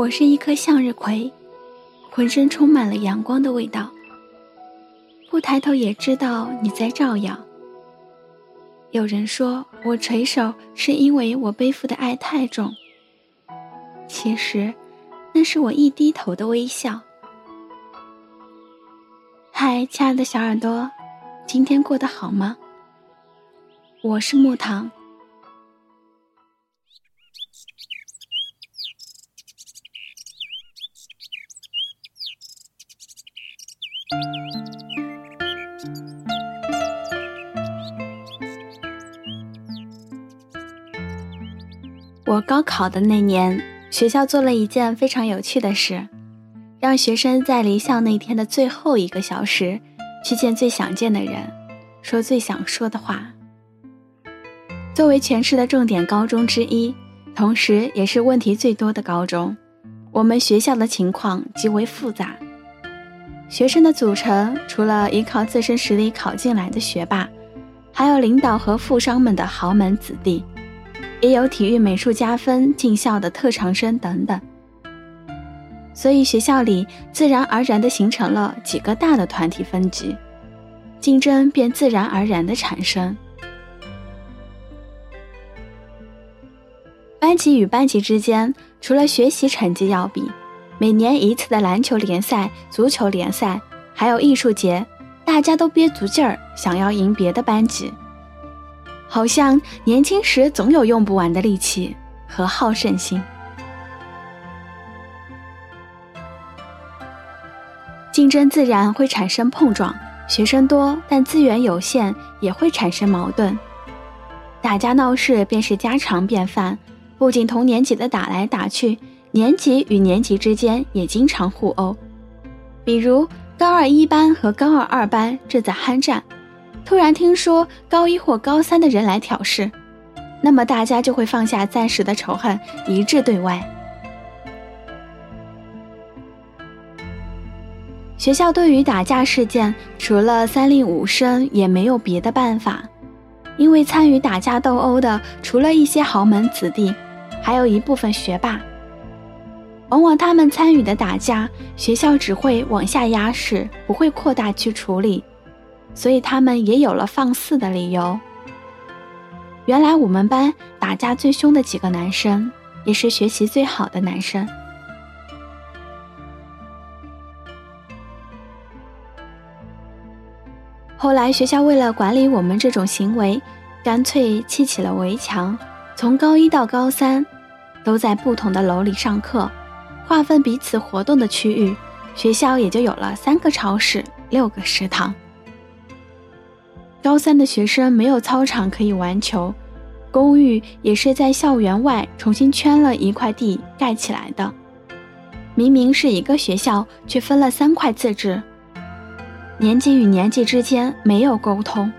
我是一颗向日葵，浑身充满了阳光的味道。不抬头也知道你在照耀。有人说我垂手是因为我背负的爱太重，其实那是我一低头的微笑。嗨，亲爱的小耳朵，今天过得好吗？我是木糖。我高考的那年，学校做了一件非常有趣的事，让学生在离校那天的最后一个小时，去见最想见的人，说最想说的话。作为全市的重点高中之一，同时也是问题最多的高中，我们学校的情况极为复杂。学生的组成除了依靠自身实力考进来的学霸，还有领导和富商们的豪门子弟。也有体育、美术加分进校的特长生等等，所以学校里自然而然地形成了几个大的团体分级，竞争便自然而然地产生。班级与班级之间，除了学习成绩要比，每年一次的篮球联赛、足球联赛，还有艺术节，大家都憋足劲儿想要赢别的班级。好像年轻时总有用不完的力气和好胜心，竞争自然会产生碰撞。学生多但资源有限，也会产生矛盾。打架闹事便是家常便饭，不仅同年级的打来打去，年级与年级之间也经常互殴。比如高二一班和高二二班正在酣战。突然听说高一或高三的人来挑事，那么大家就会放下暂时的仇恨，一致对外。学校对于打架事件，除了三令五申，也没有别的办法。因为参与打架斗殴的，除了一些豪门子弟，还有一部分学霸。往往他们参与的打架，学校只会往下压事，不会扩大去处理。所以他们也有了放肆的理由。原来我们班打架最凶的几个男生，也是学习最好的男生。后来学校为了管理我们这种行为，干脆砌起了围墙，从高一到高三，都在不同的楼里上课，划分彼此活动的区域，学校也就有了三个超市、六个食堂。高三的学生没有操场可以玩球，公寓也是在校园外重新圈了一块地盖起来的。明明是一个学校，却分了三块自治。年级与年级之间没有沟通，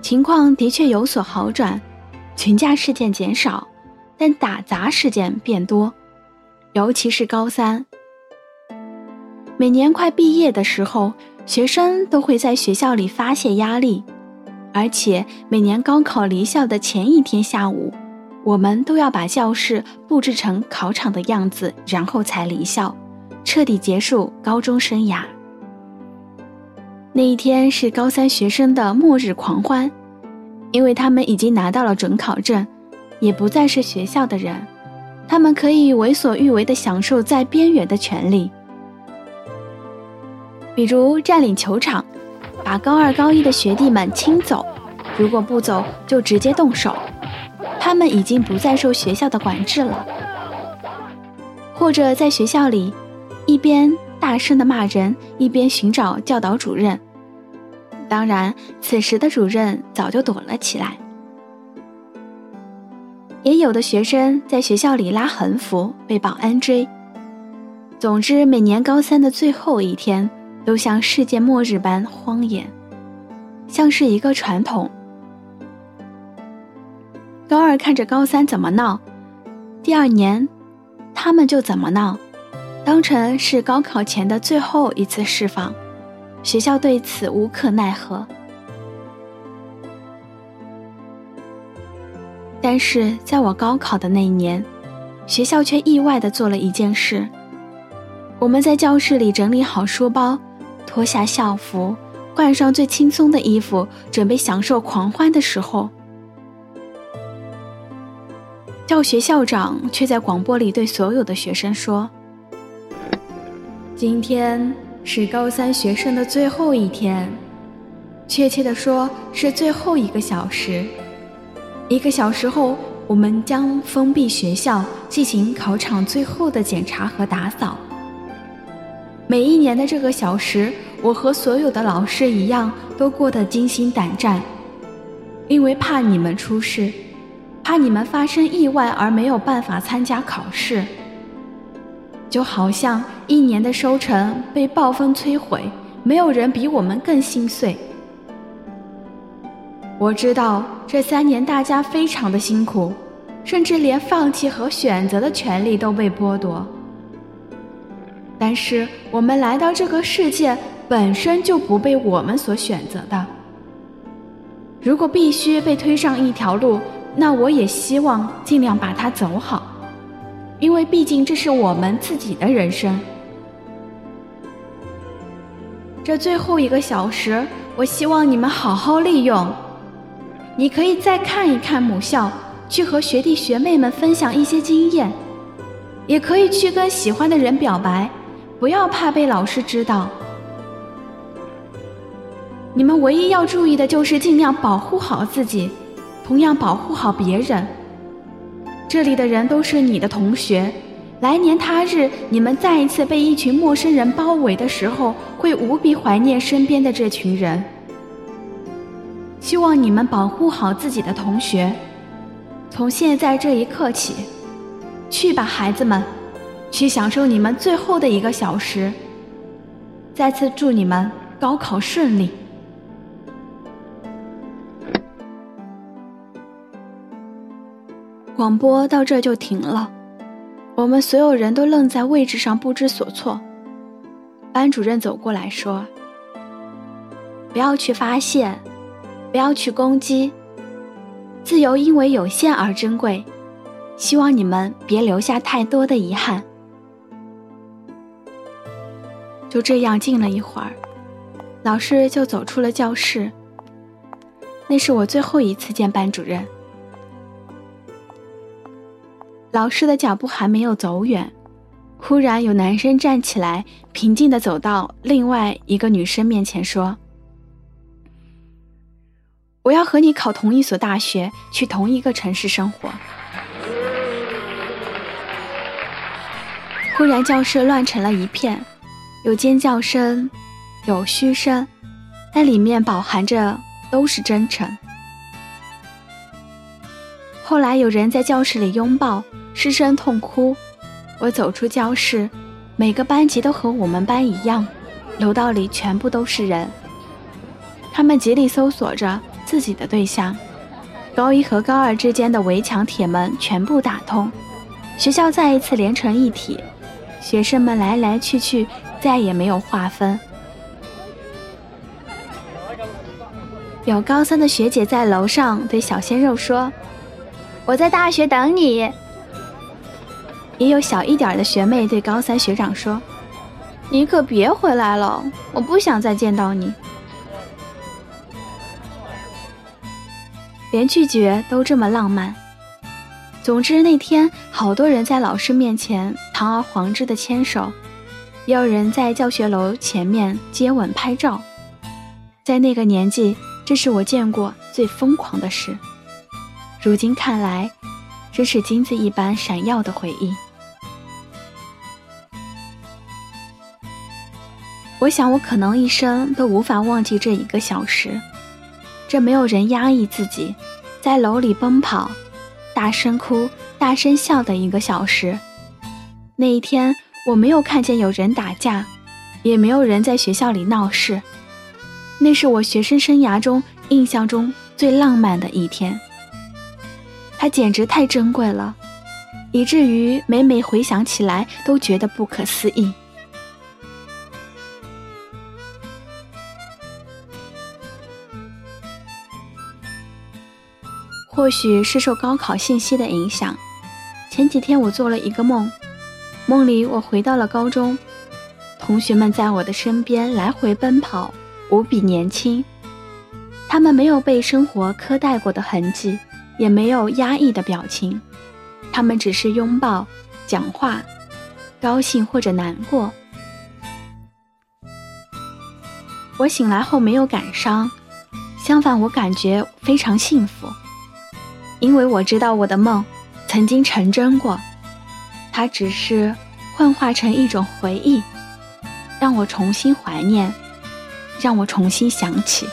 情况的确有所好转，群架事件减少，但打砸事件变多，尤其是高三。每年快毕业的时候。学生都会在学校里发泄压力，而且每年高考离校的前一天下午，我们都要把教室布置成考场的样子，然后才离校，彻底结束高中生涯。那一天是高三学生的末日狂欢，因为他们已经拿到了准考证，也不再是学校的人，他们可以为所欲为的享受在边缘的权利。比如占领球场，把高二、高一的学弟们清走，如果不走就直接动手。他们已经不再受学校的管制了。或者在学校里，一边大声的骂人，一边寻找教导主任。当然，此时的主任早就躲了起来。也有的学生在学校里拉横幅，被保安追。总之，每年高三的最后一天。都像世界末日般荒野，像是一个传统。高二看着高三怎么闹，第二年他们就怎么闹，当成是高考前的最后一次释放。学校对此无可奈何。但是在我高考的那一年，学校却意外的做了一件事。我们在教室里整理好书包，脱下校服，换上最轻松的衣服，准备享受狂欢的时候，教学校长却在广播里对所有的学生说：“今天是高三学生的最后一天，确切的说是最后一个小时。一个小时后，我们将封闭学校，进行考场最后的检查和打扫。”每一年的这个小时，我和所有的老师一样，都过得惊心胆战，因为怕你们出事，怕你们发生意外而没有办法参加考试。就好像一年的收成被暴风摧毁，没有人比我们更心碎。我知道这三年大家非常的辛苦，甚至连放弃和选择的权利都被剥夺。但是我们来到这个世界本身就不被我们所选择的。如果必须被推上一条路，那我也希望尽量把它走好，因为毕竟这是我们自己的人生。这最后一个小时，我希望你们好好利用。你可以再看一看母校，去和学弟学妹们分享一些经验，也可以去跟喜欢的人表白。不要怕被老师知道。你们唯一要注意的就是尽量保护好自己，同样保护好别人。这里的人都是你的同学，来年他日你们再一次被一群陌生人包围的时候，会无比怀念身边的这群人。希望你们保护好自己的同学。从现在这一刻起，去吧，孩子们。去享受你们最后的一个小时。再次祝你们高考顺利。广播到这就停了，我们所有人都愣在位置上，不知所措。班主任走过来说：“不要去发现，不要去攻击。自由因为有限而珍贵，希望你们别留下太多的遗憾。”就这样静了一会儿，老师就走出了教室。那是我最后一次见班主任。老师的脚步还没有走远，忽然有男生站起来，平静地走到另外一个女生面前说：“我要和你考同一所大学，去同一个城市生活。”忽然教室乱成了一片。有尖叫声，有嘘声，但里面饱含着都是真诚。后来有人在教室里拥抱，失声痛哭。我走出教室，每个班级都和我们班一样，楼道里全部都是人。他们极力搜索着自己的对象。高一和高二之间的围墙铁门全部打通，学校再一次连成一体。学生们来来去去。再也没有划分。有高三的学姐在楼上对小鲜肉说：“我在大学等你。”也有小一点的学妹对高三学长说：“你可别回来了，我不想再见到你。”连拒绝都这么浪漫。总之那天，好多人在老师面前堂而皇之的牵手。也有人在教学楼前面接吻拍照，在那个年纪，这是我见过最疯狂的事。如今看来，真是金子一般闪耀的回忆。我想，我可能一生都无法忘记这一个小时，这没有人压抑自己，在楼里奔跑、大声哭、大声笑的一个小时。那一天。我没有看见有人打架，也没有人在学校里闹事，那是我学生生涯中印象中最浪漫的一天。它简直太珍贵了，以至于每每回想起来都觉得不可思议。或许是受高考信息的影响，前几天我做了一个梦，梦里我回到了高中，同学们在我的身边来回奔跑，无比年轻。他们没有被生活苛待过的痕迹，也没有压抑的表情，他们只是拥抱、讲话，高兴或者难过。我醒来后没有感伤，相反，我感觉非常幸福，因为我知道我的梦曾经成真过，它只是幻化成一种回忆，让我重新怀念，让我重新想起。